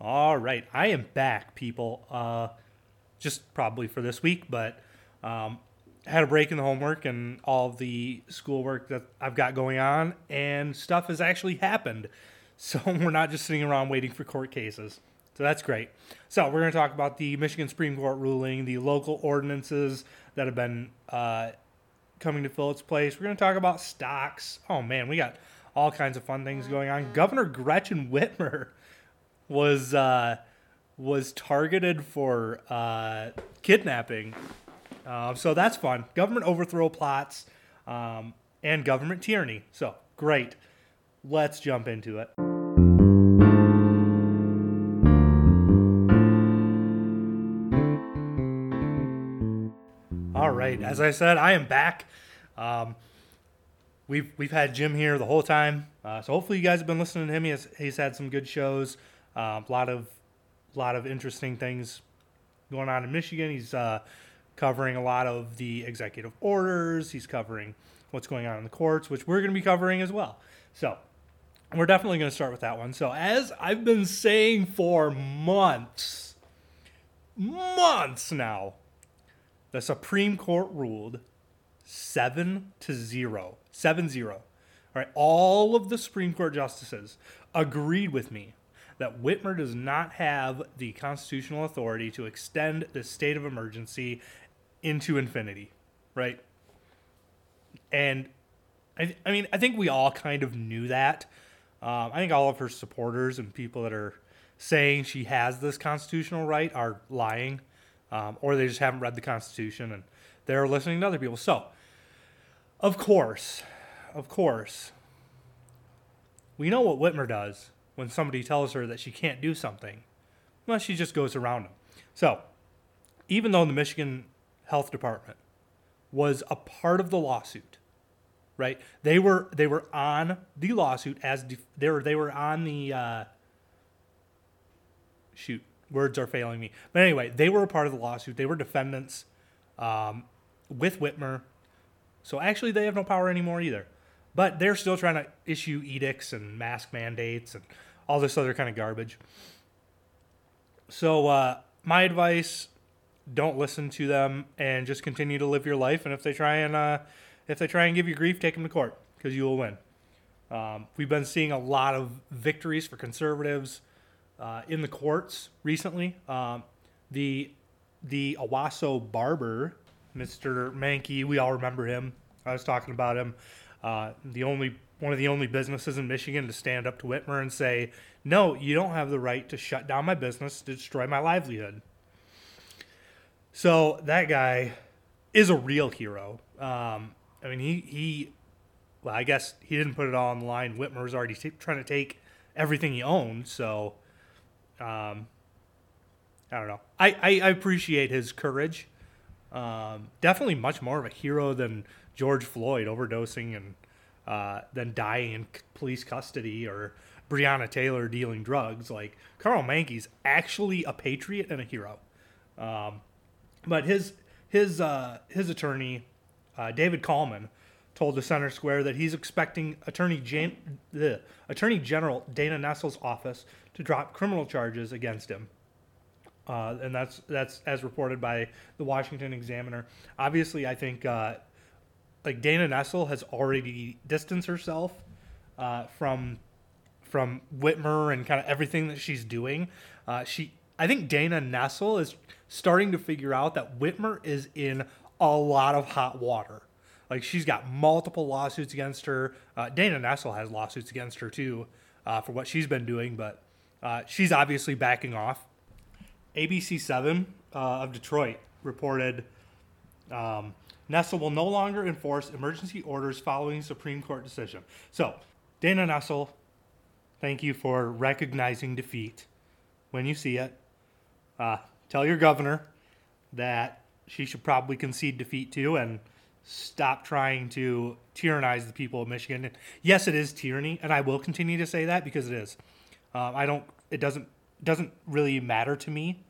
All right, I am back, people. Uh, just probably for this week, but um, had a break in the homework and all the schoolwork that I've got going on, and stuff has actually happened. So we're not just sitting around waiting for court cases. So that's great. So we're going to talk about the Michigan Supreme Court ruling, the local ordinances that have been uh, coming to fill its place. We're going to talk about stocks. Oh man, we got all kinds of fun things going on. Governor Gretchen Whitmer was uh, was targeted for uh, kidnapping. Uh, so that's fun. Government overthrow plots um, and government tyranny. So great. Let's jump into it. All right. As I said, I am back. Um, we've we've had Jim here the whole time, uh, so hopefully you guys have been listening to him. He has, he's had some good shows, a lot of lot of interesting things going on in Michigan. He's uh, covering a lot of the executive orders. He's covering what's going on in the courts, which we're going to be covering as well. So we're definitely going to start with that one. So as I've been saying for months, months now, the Supreme Court ruled seven to zero, seven zero. All right, all of the Supreme Court justices agreed with me that Whitmer does not have the constitutional authority to extend the state of emergency into infinity, right? And I, I mean, I think we all kind of knew that. Um, I think all of her supporters and people that are saying she has this constitutional right are lying, um, or they just haven't read the Constitution and they're listening to other people. So, of course, of course, we know what Whitmer does when somebody tells her that she can't do something. Well, she just goes around them. So, even though the Michigan Health Department was a part of the lawsuit, right? They were they were on the lawsuit as def- they were they were on the uh, shoot words are failing me. But anyway, they were a part of the lawsuit. They were defendants um, with Whitmer. So actually, they have no power anymore either. But they're still trying to issue edicts and mask mandates and all this other kind of garbage. So uh, my advice: don't listen to them and just continue to live your life. And if they try and uh, if they try and give you grief, take them to court because you will win. Um, we've been seeing a lot of victories for conservatives uh, in the courts recently. Um, the the Owosso barber, Mr. Manke, we all remember him. I was talking about him. Uh, the only one of the only businesses in Michigan to stand up to Whitmer and say, "No, you don't have the right to shut down my business to destroy my livelihood." So that guy is a real hero. Um, I mean, he he. Well, I guess he didn't put it all on the line. Whitmer was already t- trying to take everything he owned, so um, I don't know. I, I, I appreciate his courage. Um, definitely much more of a hero than George Floyd overdosing and uh, then dying in police custody or Breonna Taylor dealing drugs. Like Karl Manke's actually a patriot and a hero. Um, but his his uh, his attorney, uh, David Kallman, told the Center Square that he's expecting Attorney Jan- the Attorney General Dana Nessel's office to drop criminal charges against him. Uh, and that's that's as reported by the Washington Examiner. Obviously, I think uh, like Dana Nessel has already distanced herself uh, from from Whitmer and kind of everything that she's doing. Uh, she, I think Dana Nessel is starting to figure out that Whitmer is in a lot of hot water. Like she's got multiple lawsuits against her. Uh, Dana Nessel has lawsuits against her too uh, for what she's been doing, but uh, she's obviously backing off. ABC7 uh, of Detroit reported um, Nessel will no longer enforce emergency orders following Supreme Court decision. So, Dana Nessel, thank you for recognizing defeat when you see it. Uh, tell your governor that she should probably concede defeat too and stop trying to tyrannize the people of Michigan. And yes, it is tyranny, and I will continue to say that because it is. Um, I don't. It doesn't doesn't really matter to me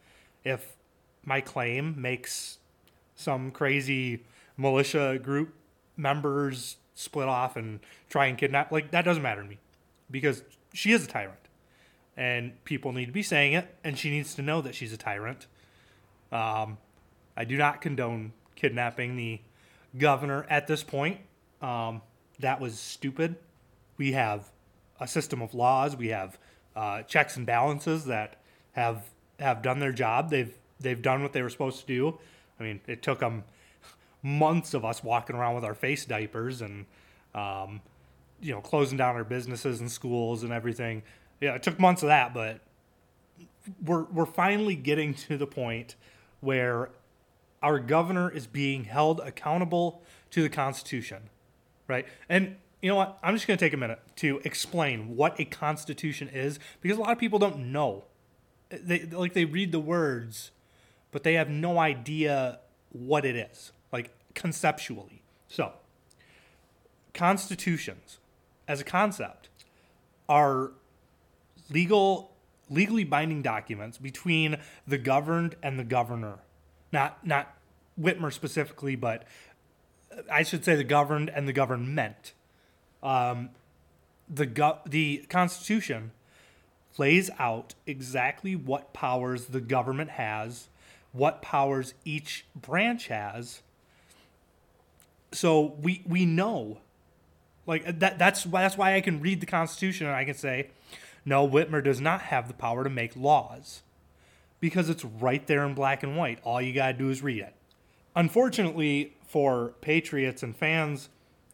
if my claim makes some crazy militia group members split off and try and kidnap. Like that doesn't matter to me because she is a tyrant, and people need to be saying it, and she needs to know that she's a tyrant. Um, I do not condone kidnapping the governor at this point. Um, that was stupid. We have a system of laws. We have uh, checks and balances that have have done their job. They've they've done what they were supposed to do. I mean, it took them months of us walking around with our face diapers and um, you know closing down our businesses and schools and everything. Yeah, it took months of that, but we're we're finally getting to the point where our governor is being held accountable to the Constitution, right? And you know what? I'm just going to take a minute to explain what a Constitution is because a lot of people don't know. They like they read the words, but they have no idea what it is, like conceptually. So, constitutions as a concept are legal legally binding documents between the governed and the governor. Not not Whitmer specifically, but I should say the governed and the government. Um, the go- the Constitution lays out exactly what powers the government has, what powers each branch has. So we we know, like that. That's that's why I can read the Constitution and I can say, no, Whitmer does not have the power to make laws, because it's right there in black and white. All you gotta do is read it. Unfortunately for patriots and fans,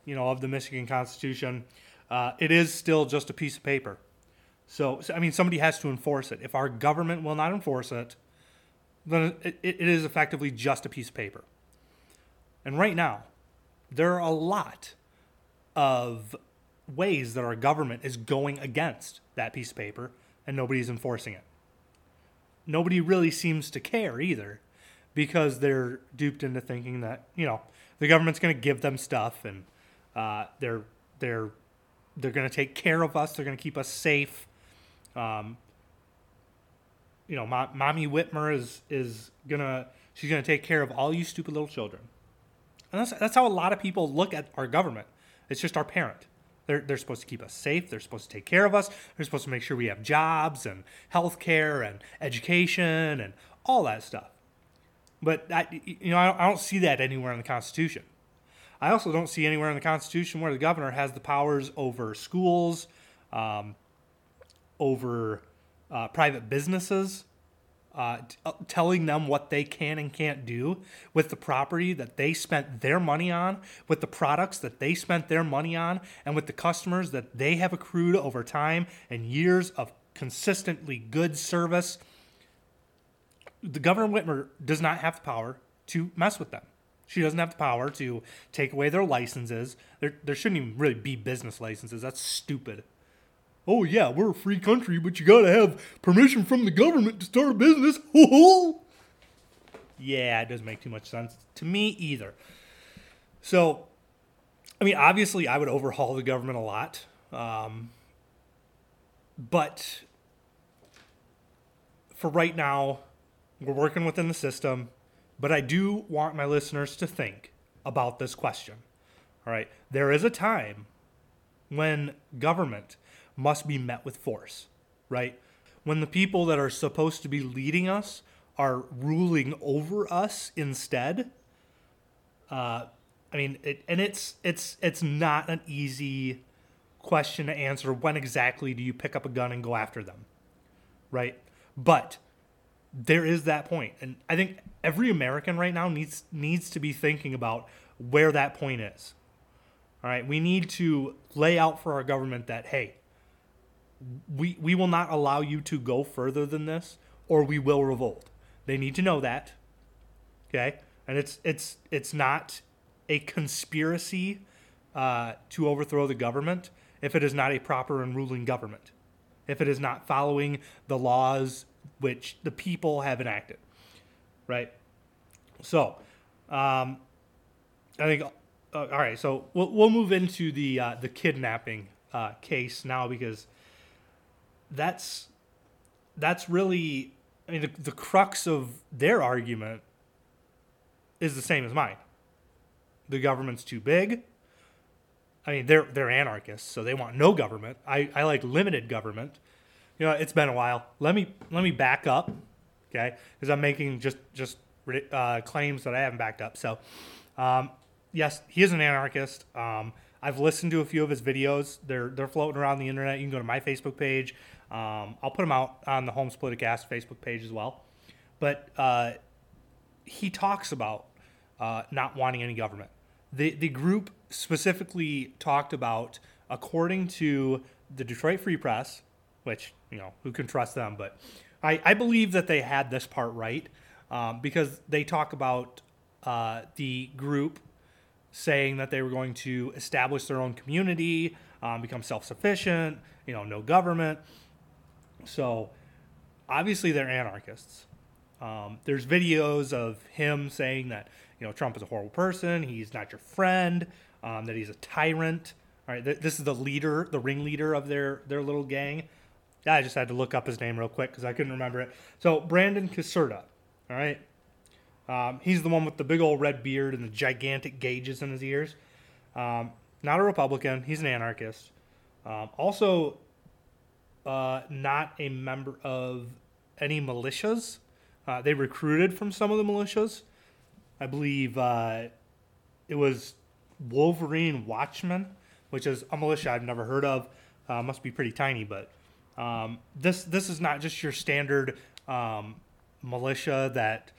you know, of the Michigan Constitution, uh, it is still just a piece of paper. So, so, I mean, somebody has to enforce it. If our government will not enforce it, then it, it is effectively just a piece of paper. And right now, there are a lot of ways that our government is going against that piece of paper, and nobody's enforcing it. Nobody really seems to care either because they're duped into thinking that, you know, the government's going to give them stuff and uh, they're they're they're going to take care of us. They're going to keep us safe. Um, you know, Mo- mommy Whitmer is is gonna she's gonna take care of all you stupid little children, and that's that's how a lot of people look at our government. It's just our parent. They're they're supposed to keep us safe. They're supposed to take care of us. They're supposed to make sure we have jobs and health care and education and all that stuff. But I, you know, I don't, see that anywhere in the Constitution. I also don't see anywhere in the Constitution where the governor has the powers over schools, um, over uh, private businesses, uh, t- uh, telling them what they can and can't do with the property that they spent their money on, with the products that they spent their money on, and with the customers that they have accrued over time and years of consistently good service. The governor Whitmer does not have the power to mess with them. She doesn't have the power to take away their licenses. There, there shouldn't even really be business licenses. That's stupid. Oh yeah, we're a free country, but you gotta have permission from the government to start a business. yeah, it doesn't make too much sense to me either. So, I mean, obviously, I would overhaul the government a lot, um, but for right now, we're working within the system. But I do want my listeners to think about this question. All right. There is a time when government must be met with force, right? When the people that are supposed to be leading us are ruling over us instead. Uh, I mean, it, and it's it's it's not an easy question to answer. When exactly do you pick up a gun and go after them, right? But there is that point. and I think every American right now needs needs to be thinking about where that point is. All right, we need to lay out for our government that hey, we we will not allow you to go further than this, or we will revolt. They need to know that. Okay, and it's it's it's not a conspiracy uh, to overthrow the government if it is not a proper and ruling government, if it is not following the laws which the people have enacted, right? So, um, I think. Uh, all right, so we'll we'll move into the uh, the kidnapping uh, case now because that's that's really I mean the, the crux of their argument is the same as mine. The government's too big. I mean, they're they're anarchists, so they want no government. I, I like limited government. you know, it's been a while. Let me let me back up, okay? Because I'm making just just uh, claims that I haven't backed up. So, um, yes, he is an anarchist. Um, I've listened to a few of his videos. They're they're floating around the internet. You can go to my Facebook page. Um, I'll put them out on the Homes Politicast Facebook page as well. But uh, he talks about uh, not wanting any government. The the group specifically talked about, according to the Detroit Free Press, which you know who can trust them, but I, I believe that they had this part right um, because they talk about uh, the group saying that they were going to establish their own community, um, become self-sufficient, you know, no government. So obviously they're anarchists. Um, there's videos of him saying that you know Trump is a horrible person, he's not your friend, um, that he's a tyrant. All right, th- this is the leader, the ringleader of their their little gang. I just had to look up his name real quick because I couldn't remember it. So Brandon Caserta, all right, um, he's the one with the big old red beard and the gigantic gauges in his ears. Um, not a Republican. He's an anarchist. Um, also, uh, not a member of any militias. Uh, they recruited from some of the militias. I believe uh, it was Wolverine Watchmen, which is a militia I've never heard of. Uh, must be pretty tiny, but um, this this is not just your standard um, militia that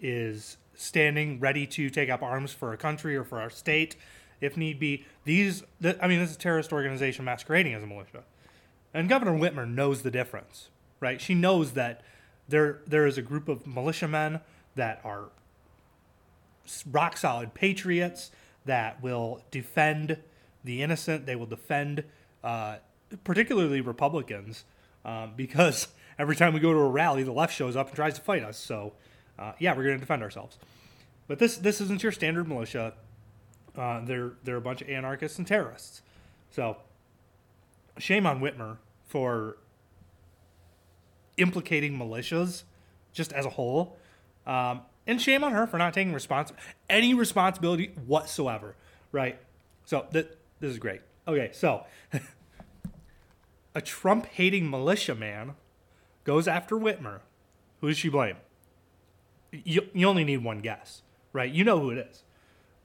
is standing ready to take up arms for a country or for our state if need be. These, th- I mean, this is a terrorist organization masquerading as a militia. And Governor Whitmer knows the difference, right? She knows that there there is a group of militiamen that are rock solid patriots that will defend the innocent. They will defend, uh, particularly Republicans, um, because every time we go to a rally, the left shows up and tries to fight us. So uh, yeah, we're going to defend ourselves. But this this isn't your standard militia. Uh, they're they're a bunch of anarchists and terrorists. So shame on Whitmer for implicating militias just as a whole, um, and shame on her for not taking respons- any responsibility whatsoever. Right. So th- this is great. Okay, so a Trump hating militia man goes after Whitmer. Who does she blame? you, you only need one guess, right? You know who it is.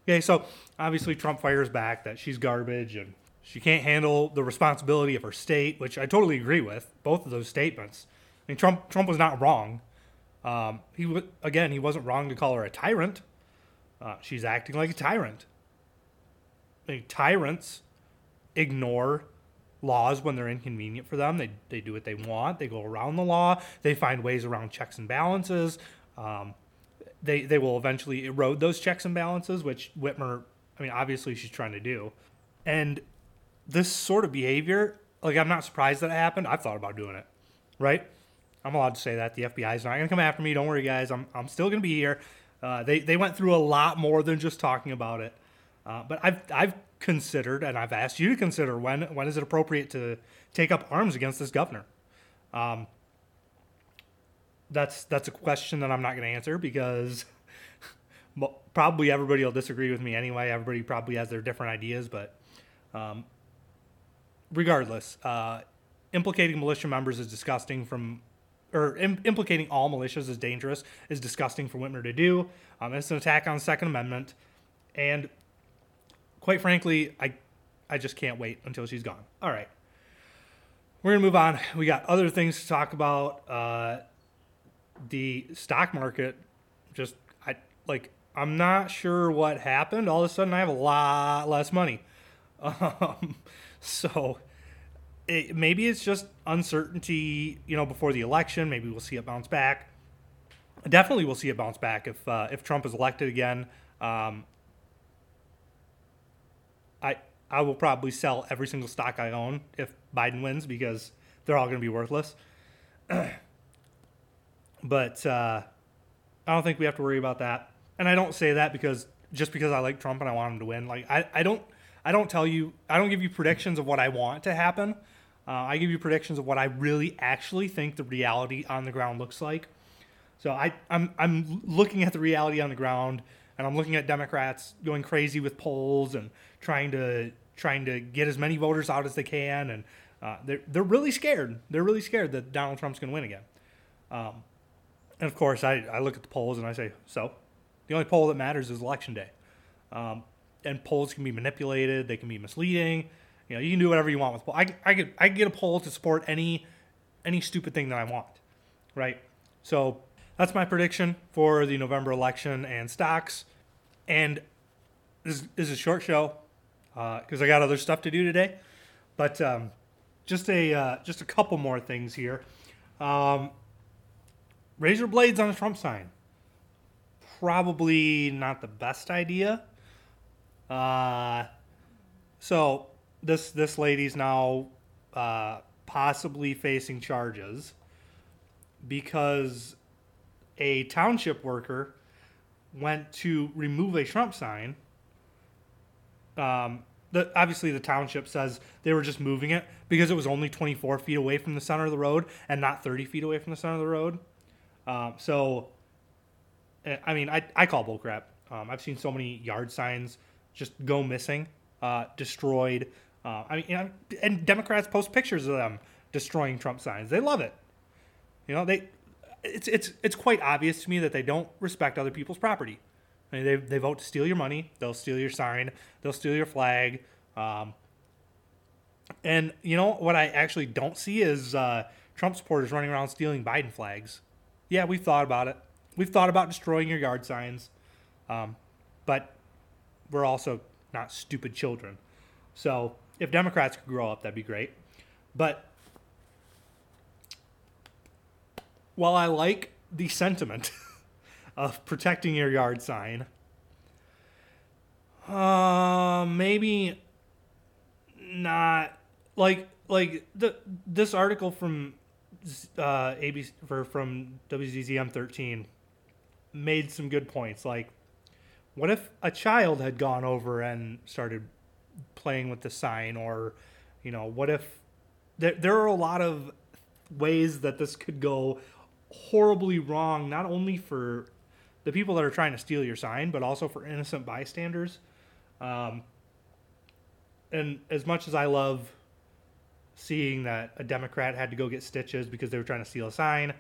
Okay, so obviously Trump fires back that she's garbage and she can't handle the responsibility of her state, which I totally agree with. Both of those statements. I mean, Trump Trump was not wrong. Um, he w- again, he wasn't wrong to call her a tyrant. Uh, she's acting like a tyrant. I mean, tyrants ignore laws when they're inconvenient for them. They, they do what they want. They go around the law. They find ways around checks and balances. Um, they they will eventually erode those checks and balances, which Whitmer, I mean, obviously she's trying to do, and this sort of behavior, like I'm not surprised that it happened. I've thought about doing it, right? I'm allowed to say that the FBI is not going to come after me. Don't worry, guys. I'm I'm still going to be here. Uh, they they went through a lot more than just talking about it, uh, but I've I've considered and I've asked you to consider when when is it appropriate to take up arms against this governor. Um, that's that's a question that I'm not going to answer because probably everybody will disagree with me anyway. Everybody probably has their different ideas, but um, regardless, uh, implicating militia members is disgusting. From or Im- implicating all militias is dangerous is disgusting for Whitmer to do. Um, it's an attack on the Second Amendment, and quite frankly, I I just can't wait until she's gone. All right. We're gonna move on. We got other things to talk about. Uh, the stock market just I like I'm not sure what happened. All of a sudden, I have a lot less money. Um, so it, maybe it's just uncertainty, you know, before the election. Maybe we'll see it bounce back. Definitely, we'll see it bounce back if uh, if Trump is elected again. Um, I I will probably sell every single stock I own if Biden wins because they're all going to be worthless. But uh, I don't think we have to worry about that. And I don't say that because just because I like Trump and I want him to win. Like I, I don't I don't tell you I don't give you predictions of what I want to happen. Uh, I give you predictions of what I really actually think the reality on the ground looks like. So I, I'm I'm looking at the reality on the ground and I'm looking at Democrats going crazy with polls and trying to trying to get as many voters out as they can and Uh, they're they're really scared. They're really scared that Donald Trump's going to win again. Um, and of course, I, I look at the polls and I say, so the only poll that matters is election day. Um, and polls can be manipulated. They can be misleading. You know, you can do whatever you want with polls. I, I could I could get a poll to support any any stupid thing that I want, right? So that's my prediction for the November election and stocks. And this, this is a short show because uh, I got other stuff to do today. But um, just a uh, just a couple more things here. Um, razor blades on a Trump sign. Probably not the best idea. Uh, so this this lady's now uh, possibly facing charges because a township worker went to remove a Trump sign. Um, the, obviously, the township says they were just moving it because it was only 24 feet away from the center of the road and not 30 feet away from the center of the road. Um, so, eh, I mean, I, I call bullcrap. Um, I've seen so many yard signs just go missing, uh, destroyed. Uh, I mean, you know, and Democrats post pictures of them destroying Trump signs. They love it. You know, they it's it's it's quite obvious to me that they don't respect other people's property. I mean, they they vote to steal your money. They'll steal your sign. They'll steal your flag. Um, and you know what I actually don't see is uh, Trump supporters running around stealing Biden flags. Yeah, we've thought about it. We've thought about destroying your yard signs, um, but we're also not stupid children. So if Democrats could grow up, that'd be great. But while I like the sentiment of protecting your yard sign, uh, maybe not like like the this article from uh, ABC for from WZZM 13 made some good points. Like, what if a child had gone over and started playing with the sign, or you know, what if there there are a lot of ways that this could go horribly wrong, not only for the people that are trying to steal your sign, but also for innocent bystanders. Um, and as much as I love seeing that a Democrat had to go get stitches because they were trying to steal a sign,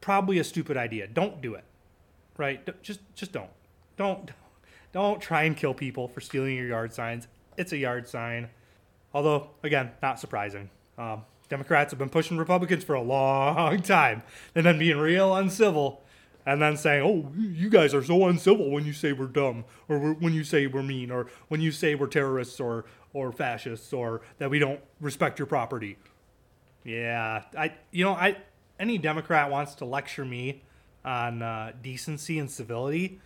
probably a stupid idea. Don't do it. Right? Just just don't. Don't don't try and kill people for stealing your yard signs. It's a yard sign. Although, again, not surprising. Um, Democrats have been pushing Republicans for a long time and then being real uncivil and then saying, oh, you guys are so uncivil when you say we're dumb or when you say we're mean or when you say we're terrorists or, or fascists or that we don't respect your property. Yeah, I, you know, I, any Democrat wants to lecture me on uh, decency and civility,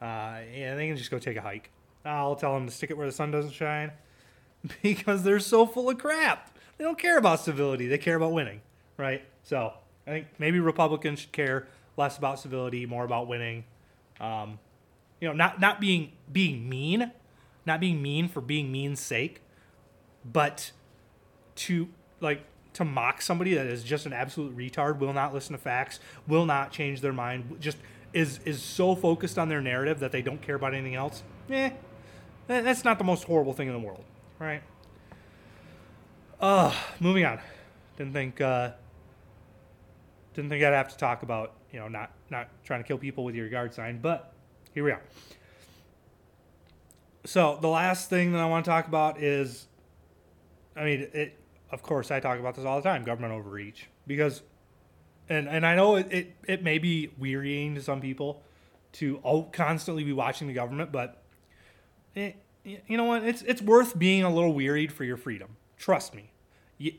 uh, yeah, they can just go take a hike. I'll tell them to stick it where the sun doesn't shine because they're so full of crap. They don't care about civility. They care about winning, right? So I think maybe Republicans should care less about civility, more about winning. Um, you know, not not being being mean, not being mean for being mean's sake, but to like to mock somebody that is just an absolute retard, will not listen to facts, will not change their mind, just is is so focused on their narrative that they don't care about anything else. Eh, that's not the most horrible thing in the world, right? Uh, moving on. Didn't think uh, didn't think I'd have to talk about you know not not trying to kill people with your yard sign, but here we are. So the last thing that I want to talk about is, I mean, it. Of course, I talk about this all the time: government overreach, because, and and I know it it, it may be wearying to some people to constantly be watching the government, but eh, it, you know what? It's it's worth being a little wearied for your freedom. Trust me.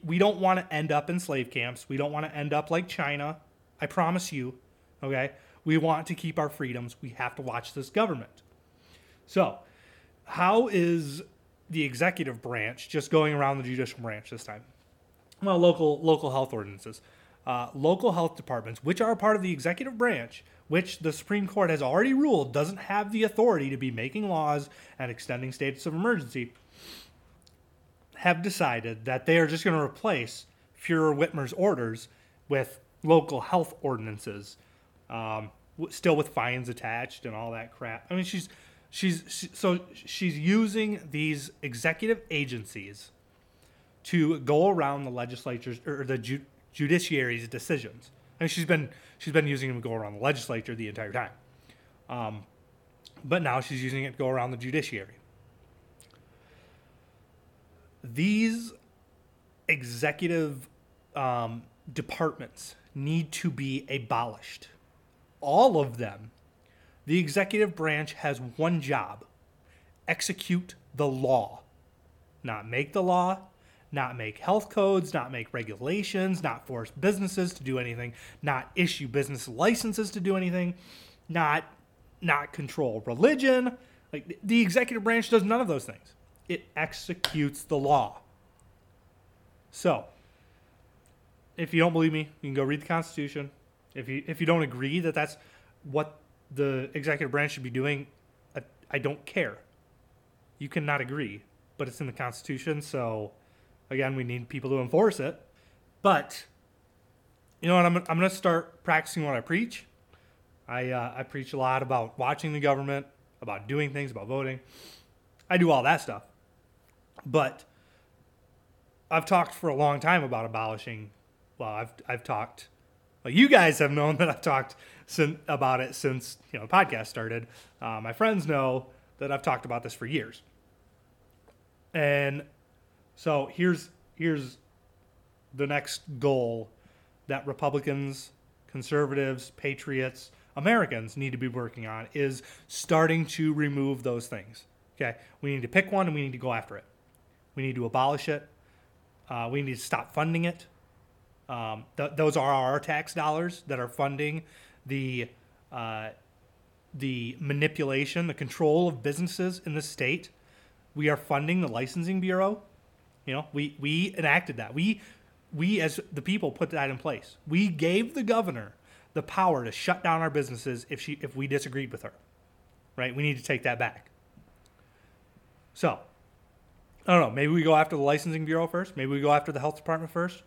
We don't want to end up in slave camps. We don't want to end up like China. I promise you. Okay? We want to keep our freedoms. We have to watch this government. So, how is the executive branch just going around the judicial branch this time? Well, local local health ordinances. Uh, local health departments, which are part of the executive branch, which the Supreme Court has already ruled doesn't have the authority to be making laws and extending states of emergency, have decided that they are just going to replace Fuhrer Whitmer's orders with local health ordinances, um, still with fines attached and all that crap. I mean, she's she's she, so she's using these executive agencies to go around the legislature's or the ju- judiciary's decisions. And she's been she's been using them to go around the legislature the entire time. Um, but now she's using it to go around the judiciary. These executive um, departments need to be abolished. All of them. The executive branch has one job execute the law, not make the law, not make health codes, not make regulations, not force businesses to do anything, not issue business licenses to do anything, not not control religion. Like the executive branch does none of those things. It executes the law. So, if you don't believe me, you can go read the Constitution. If you if you don't agree that that's what the executive branch should be doing, I, I don't care. You cannot agree, but it's in the Constitution, so Again, we need people to enforce it. But you know what? I'm, I'm going to start practicing what I preach. I, uh, I preach a lot about watching the government, about doing things, about voting. I do all that stuff. But I've talked for a long time about abolishing. Well, I've, I've talked. Well, you guys have known that I've talked sin, about it since you know the podcast started. Uh, my friends know that I've talked about this for years. And so here's here's the next goal that Republicans, conservatives, patriots, Americans need to be working on is starting to remove those things. Okay, we need to pick one and we need to go after it. We need to abolish it. Uh, we need to stop funding it. Um, th- those are our tax dollars that are funding the uh, the manipulation, the control of businesses in the state. We are funding the licensing bureau. You know, we we enacted that. We we as the people put that in place. We gave the governor the power to shut down our businesses if she if we disagreed with her. Right? We need to take that back. So, I don't know. Maybe we go after the licensing bureau first. Maybe we go after the health department first,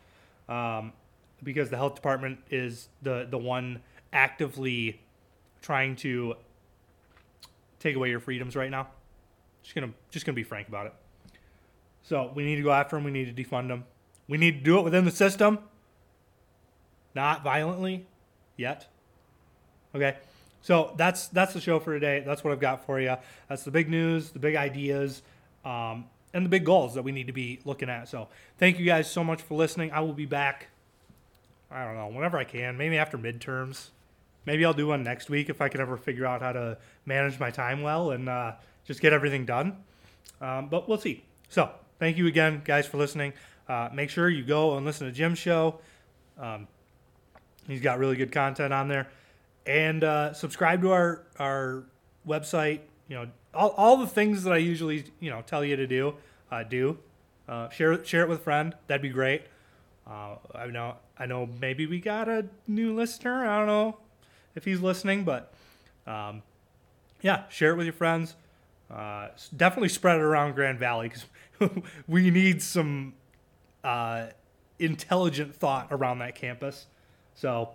um, because the health department is the the one actively trying to take away your freedoms right now. Just gonna just gonna be frank about it. So we need to go after them. We need to defund them. We need to do it within the system, not violently yet. Okay. So that's that's the show for today. That's what I've got for you. That's the big news, the big ideas, um, and the big goals that we need to be looking at. So thank you guys so much for listening. I will be back. I don't know whenever I can. Maybe after midterms. Maybe I'll do one next week if I can ever figure out how to manage my time well and uh, just get everything done. Um, but we'll see. So thank you again, guys, for listening. Uh, make sure you go and listen to Jim's show. Um, he's got really good content on there. And uh, subscribe to our, our website. You know, all, all the things that I usually, you know, tell you to do, uh, do. Uh, share, share it with a friend. That'd be great. Uh, I know, I know maybe we got a new listener. I don't know if he's listening, but um, yeah, share it with your friends. Uh, definitely spread it around Grand Valley because we need some uh, intelligent thought around that campus. So,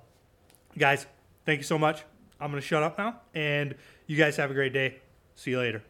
guys, thank you so much. I'm going to shut up now, and you guys have a great day. See you later.